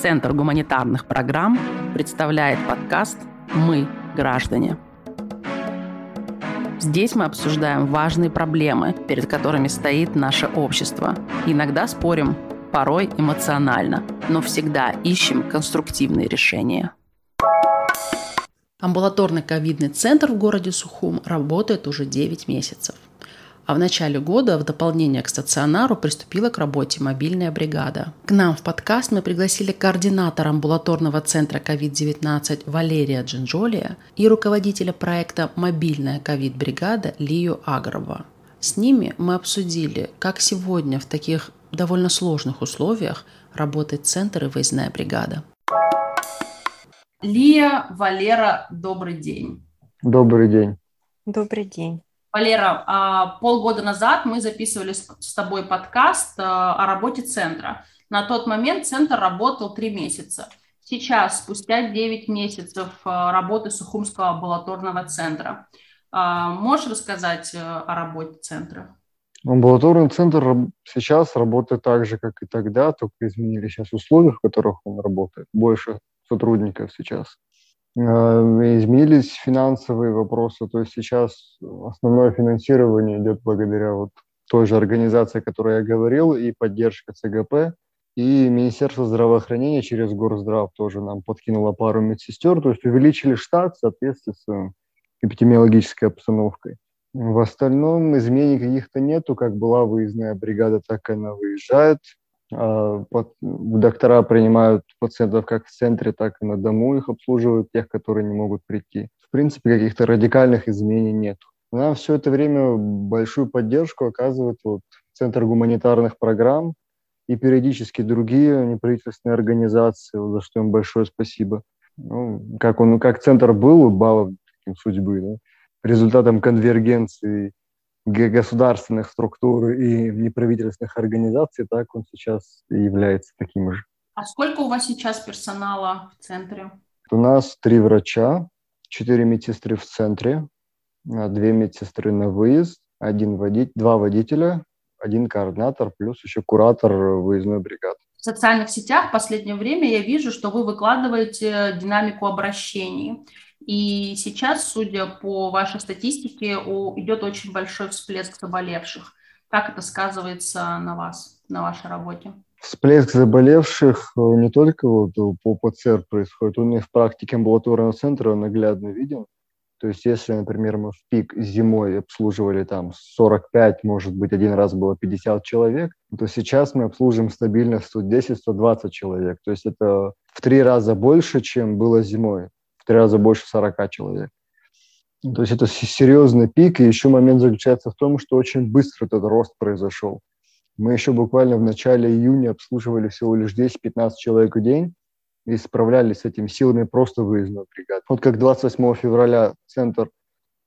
Центр гуманитарных программ представляет подкаст «Мы – граждане». Здесь мы обсуждаем важные проблемы, перед которыми стоит наше общество. Иногда спорим, порой эмоционально, но всегда ищем конструктивные решения. Амбулаторный ковидный центр в городе Сухум работает уже 9 месяцев. А в начале года в дополнение к стационару приступила к работе мобильная бригада. К нам в подкаст мы пригласили координатора амбулаторного центра COVID-19 Валерия Джинджолия и руководителя проекта «Мобильная ковид-бригада» Лию Агрова. С ними мы обсудили, как сегодня в таких довольно сложных условиях работает центр и выездная бригада. Лия, Валера, добрый день. Добрый день. Добрый день. Валера, а, полгода назад мы записывали с тобой подкаст а, о работе центра. На тот момент центр работал три месяца. Сейчас, спустя 9 месяцев а, работы Сухумского амбулаторного центра, можешь рассказать о работе центра? Амбулаторный центр сейчас работает так же, как и тогда, только изменились сейчас условия, в которых он работает. Больше сотрудников сейчас. Э, изменились финансовые вопросы, то есть сейчас основное финансирование идет благодаря вот той же организации, о которой я говорил, и поддержка ЦГП, и Министерство здравоохранения через Горздрав тоже нам подкинуло пару медсестер, то есть увеличили штат в соответствии с эпидемиологической обстановкой. В остальном изменений каких-то нету, как была выездная бригада, так и она выезжает. А, доктора принимают пациентов как в центре, так и на дому, их обслуживают, тех, которые не могут прийти. В принципе, каких-то радикальных изменений нет. Нам все это время большую поддержку оказывает вот Центр гуманитарных программ и периодически другие неправительственные организации, за что им большое спасибо. Ну, как он, как центр был баллов судьбы, да, результатом конвергенции государственных структур и неправительственных организаций, так он сейчас и является таким же. А сколько у вас сейчас персонала в центре? У нас три врача, четыре медсестры в центре, а две медсестры на выезд, один водитель, два водителя, один координатор, плюс еще куратор выездной бригады. В социальных сетях в последнее время я вижу, что вы выкладываете динамику обращений. И сейчас, судя по вашей статистике, идет очень большой всплеск заболевших. Как это сказывается на вас, на вашей работе? Всплеск заболевших э, не только вот по ПЦР происходит, он и в практике амбулаторного центра наглядно виден. То есть если, например, мы в пик зимой обслуживали там 45, может быть, один раз было 50 человек, то сейчас мы обслуживаем стабильно 110-120 человек. То есть это в три раза больше, чем было зимой в три раза больше 40 человек. То есть это серьезный пик, и еще момент заключается в том, что очень быстро этот рост произошел. Мы еще буквально в начале июня обслуживали всего лишь 10-15 человек в день и справлялись с этим силами просто выездной бригады. Вот как 28 февраля центр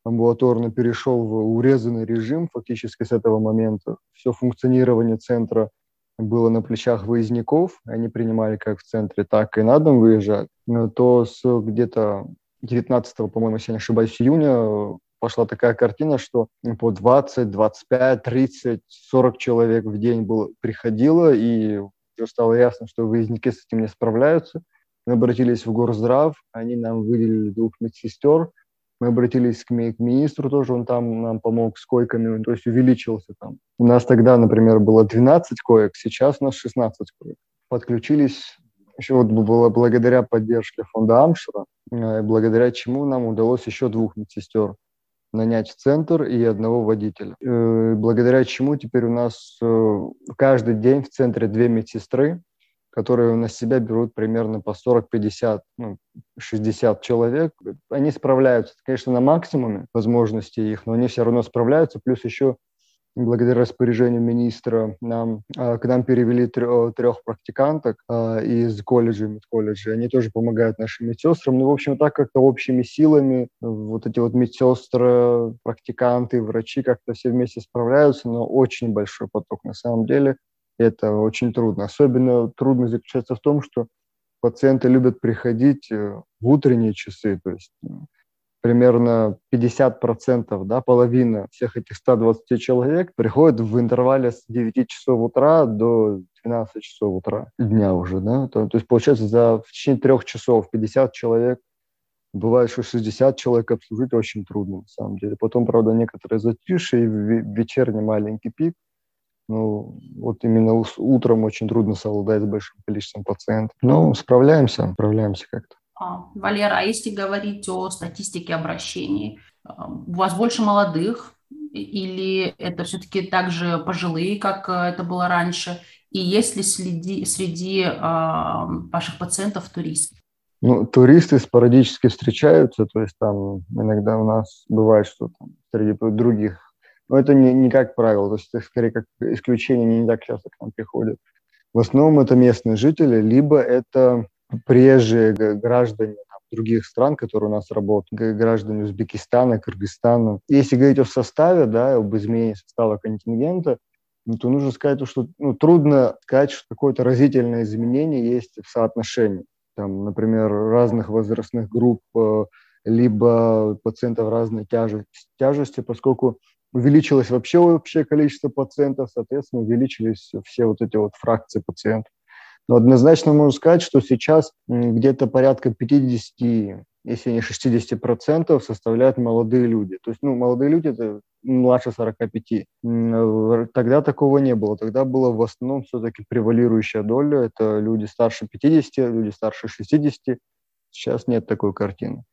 амбулаторно перешел в урезанный режим фактически с этого момента. Все функционирование центра было на плечах выездников, они принимали как в центре, так и на дом выезжать, то с где-то 19, по-моему, если не ошибаюсь, июня пошла такая картина, что по 20, 25, 30, 40 человек в день было, приходило, и уже стало ясно, что выездники с этим не справляются. Мы обратились в Горздрав, они нам выделили двух медсестер, мы обратились к, ми- к министру тоже, он там нам помог с койками, то есть увеличился там. У нас тогда, например, было 12 коек, сейчас у нас 16 коек. Подключились еще вот было благодаря поддержке фонда Амшера, э, благодаря чему нам удалось еще двух медсестер нанять в центр и одного водителя. Э, благодаря чему теперь у нас э, каждый день в центре две медсестры, которые на себя берут примерно по 40-50, ну, 60 человек. Они справляются, конечно, на максимуме возможностей их, но они все равно справляются. Плюс еще благодаря распоряжению министра нам, а, к нам перевели трех, трех практиканток а, из колледжа, медколледжа. Они тоже помогают нашим медсестрам. Ну, в общем, так как-то общими силами вот эти вот медсестры, практиканты, врачи как-то все вместе справляются, но очень большой поток на самом деле это очень трудно. Особенно трудно заключается в том, что пациенты любят приходить э, в утренние часы, то есть примерно 50%, да, половина всех этих 120 человек приходит в интервале с 9 часов утра до 12 часов утра дня уже, да, то, то есть получается за в течение трех часов 50 человек, бывает, что 60 человек обслужить очень трудно на самом деле. Потом, правда, некоторые затишье и вечерний маленький пик, ну, вот именно утром очень трудно совладать с большим количеством пациентов. Но справляемся, справляемся как-то. А, Валера, а если говорить о статистике обращений, у вас больше молодых или это все-таки также пожилые, как э, это было раньше? И есть ли среди, среди э, ваших пациентов туристы? Ну, туристы спорадически встречаются, то есть там иногда у нас бывает, что там среди других, но это не, не как правило, то есть это скорее как исключение, не, не так часто к нам приходят. В основном это местные жители, либо это приезжие граждане других стран, которые у нас работают, граждане Узбекистана, Кыргызстана. Если говорить о составе, да, об изменении состава контингента, ну, то нужно сказать, что ну, трудно сказать, что какое-то разительное изменение есть в соотношении. Там, например, разных возрастных групп, э, либо пациентов разной тяжести, поскольку увеличилось вообще общее количество пациентов, соответственно, увеличились все вот эти вот фракции пациентов. Но однозначно можно сказать, что сейчас где-то порядка 50, если не 60 процентов составляют молодые люди. То есть, ну, молодые люди – это младше 45. Тогда такого не было. Тогда было в основном все-таки превалирующая доля. Это люди старше 50, люди старше 60. Сейчас нет такой картины.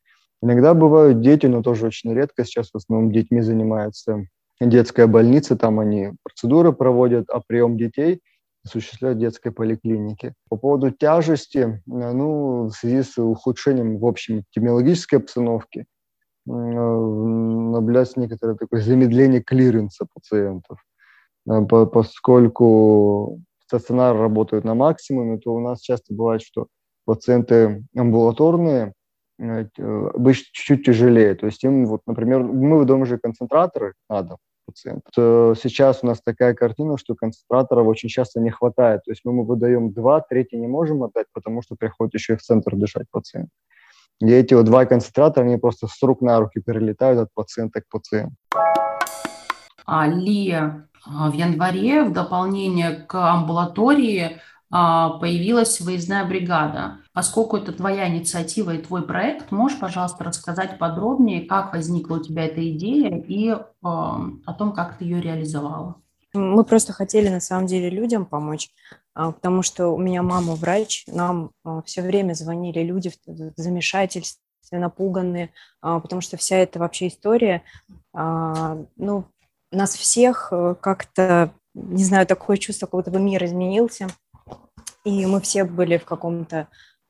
Иногда бывают дети, но тоже очень редко. Сейчас в основном детьми занимается детская больница, там они процедуры проводят, а прием детей осуществляют детской поликлинике. По поводу тяжести, э, ну, в связи с ухудшением, в общем, эпидемиологической обстановки, э, наблюдается некоторое такое замедление клиренса пациентов. Э, поскольку стационары работают на максимуме, то у нас часто бывает, что пациенты амбулаторные обычно чуть-чуть тяжелее. То есть им, вот, например, мы выдаем же концентраторы на дом, пациента. Сейчас у нас такая картина, что концентраторов очень часто не хватает. То есть мы, мы выдаем два, третий не можем отдать, потому что приходит еще и в центр дышать пациент. И эти вот два концентратора, они просто с рук на руки перелетают от пациента к пациенту. А, в январе в дополнение к амбулатории появилась выездная бригада. Поскольку это твоя инициатива и твой проект, можешь, пожалуйста, рассказать подробнее, как возникла у тебя эта идея и э, о том, как ты ее реализовала? Мы просто хотели на самом деле людям помочь, а, потому что у меня мама врач, нам а, все время звонили люди в замешательстве, напуганные, потому что вся эта вообще история, ну, нас всех э, как-то, не знаю, такое чувство, как будто мир изменился, и мы все были в каком-то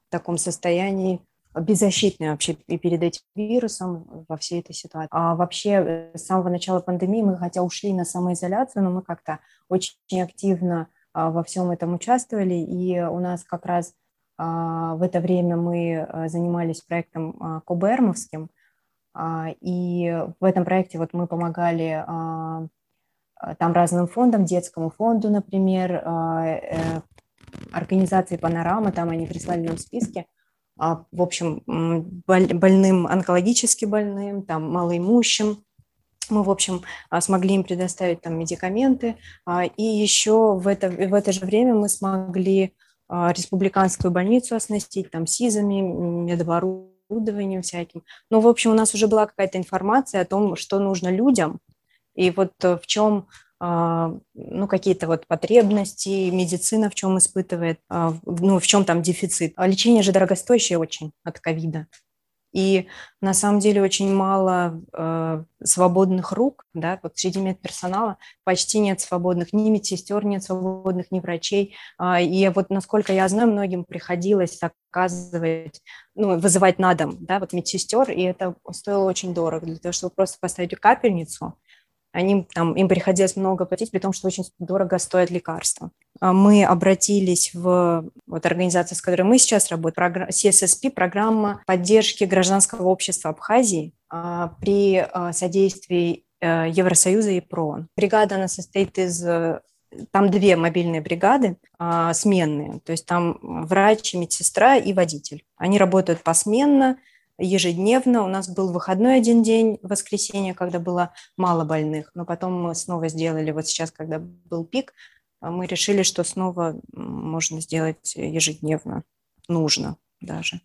таком состоянии беззащитные вообще и перед этим вирусом во всей этой ситуации. А вообще с самого начала пандемии мы хотя ушли на самоизоляцию, но мы как-то очень активно а, во всем этом участвовали, и у нас как раз а, в это время мы э, занимались проектом а, Кобермовским, и в этом проекте вот мы помогали там разным фондам, детскому фонду, например, э, организации «Панорама», там они прислали нам списки, а, в общем, больным, онкологически больным, там, малоимущим. Мы, в общем, а, смогли им предоставить там медикаменты. А, и еще в это, в это же время мы смогли республиканскую больницу оснастить там СИЗами, медоборудованием всяким. Ну, в общем, у нас уже была какая-то информация о том, что нужно людям, и вот э, в чем ну, какие-то вот потребности, медицина в чем испытывает, а, ну, в чем там дефицит. А лечение же дорогостоящее очень от ковида. И на самом деле очень мало э, свободных рук, да, вот среди медперсонала почти нет свободных ни медсестер, нет свободных ни врачей. Э, и вот насколько я знаю, многим приходилось оказывать, ну, вызывать на дом, да, вот медсестер, и это стоило очень дорого для того, чтобы просто поставить капельницу, они, там, им приходилось много платить, при том, что очень дорого стоят лекарства. А мы обратились в вот, организацию, с которой мы сейчас работаем, CSSP, программа поддержки гражданского общества Абхазии а, при а, содействии э, Евросоюза и ПРООН. Бригада, она состоит из там две мобильные бригады а, сменные, то есть там врач, медсестра и водитель. Они работают посменно, ежедневно. У нас был выходной один день, воскресенье, когда было мало больных, но потом мы снова сделали, вот сейчас, когда был пик, мы решили, что снова можно сделать ежедневно, нужно даже.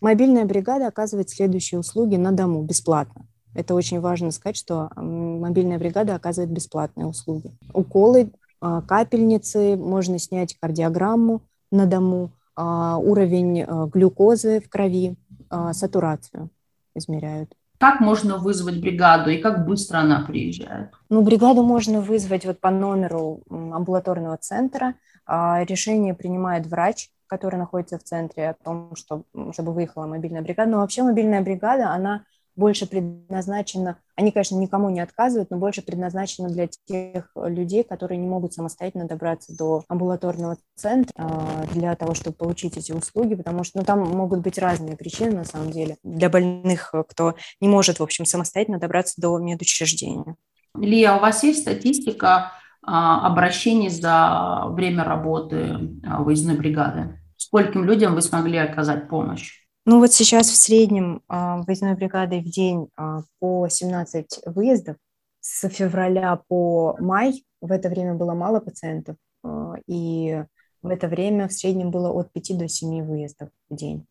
Мобильная бригада оказывает следующие услуги на дому бесплатно. Это очень важно сказать, что мобильная бригада оказывает бесплатные услуги. Уколы, а, капельницы, можно снять кардиограмму на дому, а, уровень а, глюкозы в крови, сатурацию измеряют. Как можно вызвать бригаду и как быстро она приезжает? Ну, бригаду можно вызвать вот по номеру амбулаторного центра. Решение принимает врач, который находится в центре, о том, что, чтобы выехала мобильная бригада. Но вообще мобильная бригада, она больше предназначена, они, конечно, никому не отказывают, но больше предназначена для тех людей, которые не могут самостоятельно добраться до амбулаторного центра а, для того, чтобы получить эти услуги, потому что ну, там могут быть разные причины, на самом деле, для больных, кто не может, в общем, самостоятельно добраться до медучреждения. Лия, у вас есть статистика а, обращений за время работы а, выездной бригады? Скольким людям вы смогли оказать помощь? Ну вот сейчас в среднем а, выездной бригадой в день а, по 17 выездов. С февраля по май в это время было мало пациентов, а, и в это время в среднем было от 5 до 7 выездов в день.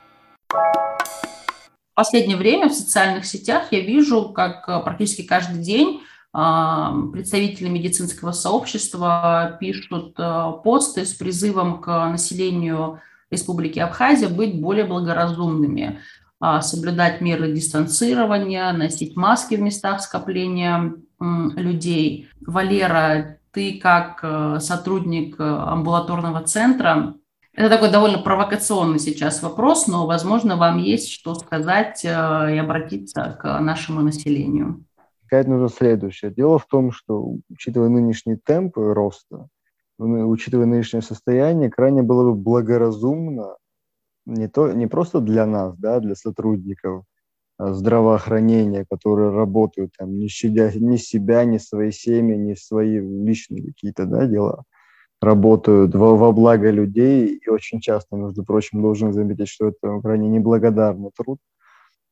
В последнее время в социальных сетях я вижу, как практически каждый день представители медицинского сообщества пишут посты с призывом к населению Республики Абхазия быть более благоразумными, а, соблюдать меры дистанцирования, носить маски в местах скопления людей. Валера, ты как э, сотрудник э, амбулаторного центра, это такой довольно провокационный сейчас вопрос, но, возможно, вам есть что сказать э, и обратиться к нашему населению. Сказать нужно следующее. Дело в том, что, учитывая нынешний темп роста, учитывая нынешнее состояние, крайне было бы благоразумно не, то, не просто для нас, да, для сотрудников а здравоохранения, которые работают, там, не щадя ни себя, ни свои семьи, ни свои личные какие-то да, дела, работают во, во благо людей, и очень часто, между прочим, должен заметить, что это крайне неблагодарный труд,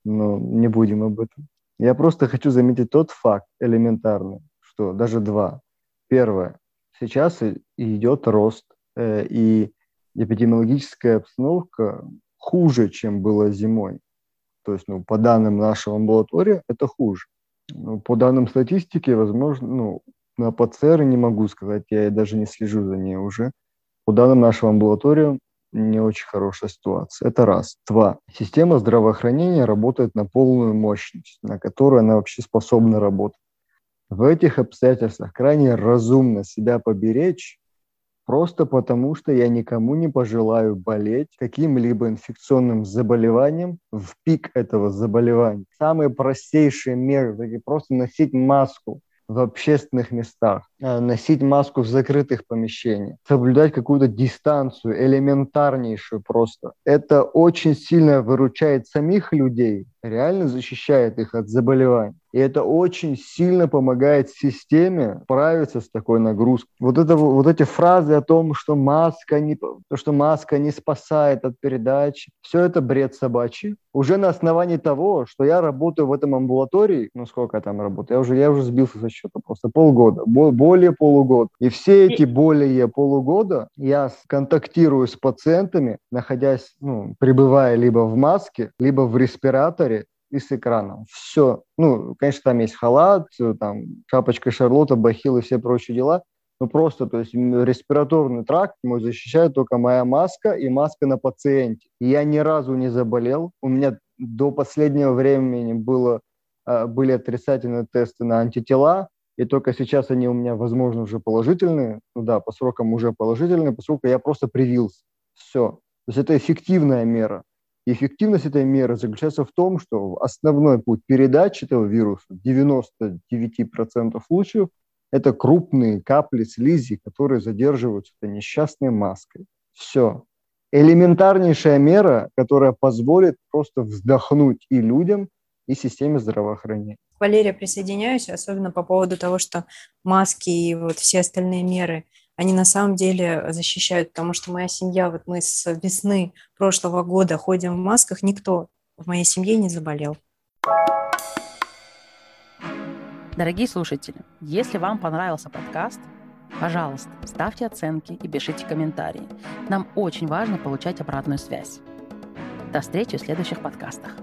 но не будем об этом. Я просто хочу заметить тот факт элементарный, что даже два. Первое, сейчас идет рост, э, и эпидемиологическая обстановка хуже, чем было зимой. То есть, ну, по данным нашего амбулатории, это хуже. Ну, по данным статистики, возможно, ну, на ПЦР не могу сказать, я даже не слежу за ней уже. По данным нашего амбулатории, не очень хорошая ситуация. Это раз. Два. Система здравоохранения работает на полную мощность, на которую она вообще способна работать. В этих обстоятельствах крайне разумно себя поберечь, просто потому что я никому не пожелаю болеть каким-либо инфекционным заболеванием в пик этого заболевания. Самые простейшие меры, просто носить маску, в общественных местах, э, носить маску в закрытых помещениях, соблюдать какую-то дистанцию, элементарнейшую просто. Это очень сильно выручает самих людей, реально защищает их от заболеваний. И это очень сильно помогает системе справиться с такой нагрузкой. Вот, это, вот эти фразы о том, что маска не, то, что маска не спасает от передачи, все это бред собачий. Уже на основании того, что я работаю в этом амбулатории, ну сколько я там работаю, я уже, я уже сбился со счета, просто полгода, более полугода. И все эти более полугода я контактирую с пациентами, находясь, ну, пребывая либо в маске, либо в респираторе, и с экраном. Все. Ну, конечно, там есть халат, там шапочка Шарлотта, бахилы, все прочие дела. Ну, просто, то есть респираторный тракт мой защищает только моя маска и маска на пациенте. И я ни разу не заболел. У меня до последнего времени было, а, были отрицательные тесты на антитела, и только сейчас они у меня, возможно, уже положительные. Ну да, по срокам уже положительные, поскольку я просто привился. Все. То есть это эффективная мера. Эффективность этой меры заключается в том, что основной путь передачи этого вируса в 99% случаев – это крупные капли слизи, которые задерживаются этой несчастной маской. Все. Элементарнейшая мера, которая позволит просто вздохнуть и людям, и системе здравоохранения. Валерия, присоединяюсь, особенно по поводу того, что маски и вот все остальные меры – они на самом деле защищают, потому что моя семья, вот мы с весны прошлого года ходим в масках, никто в моей семье не заболел. Дорогие слушатели, если вам понравился подкаст, пожалуйста, ставьте оценки и пишите комментарии. Нам очень важно получать обратную связь. До встречи в следующих подкастах.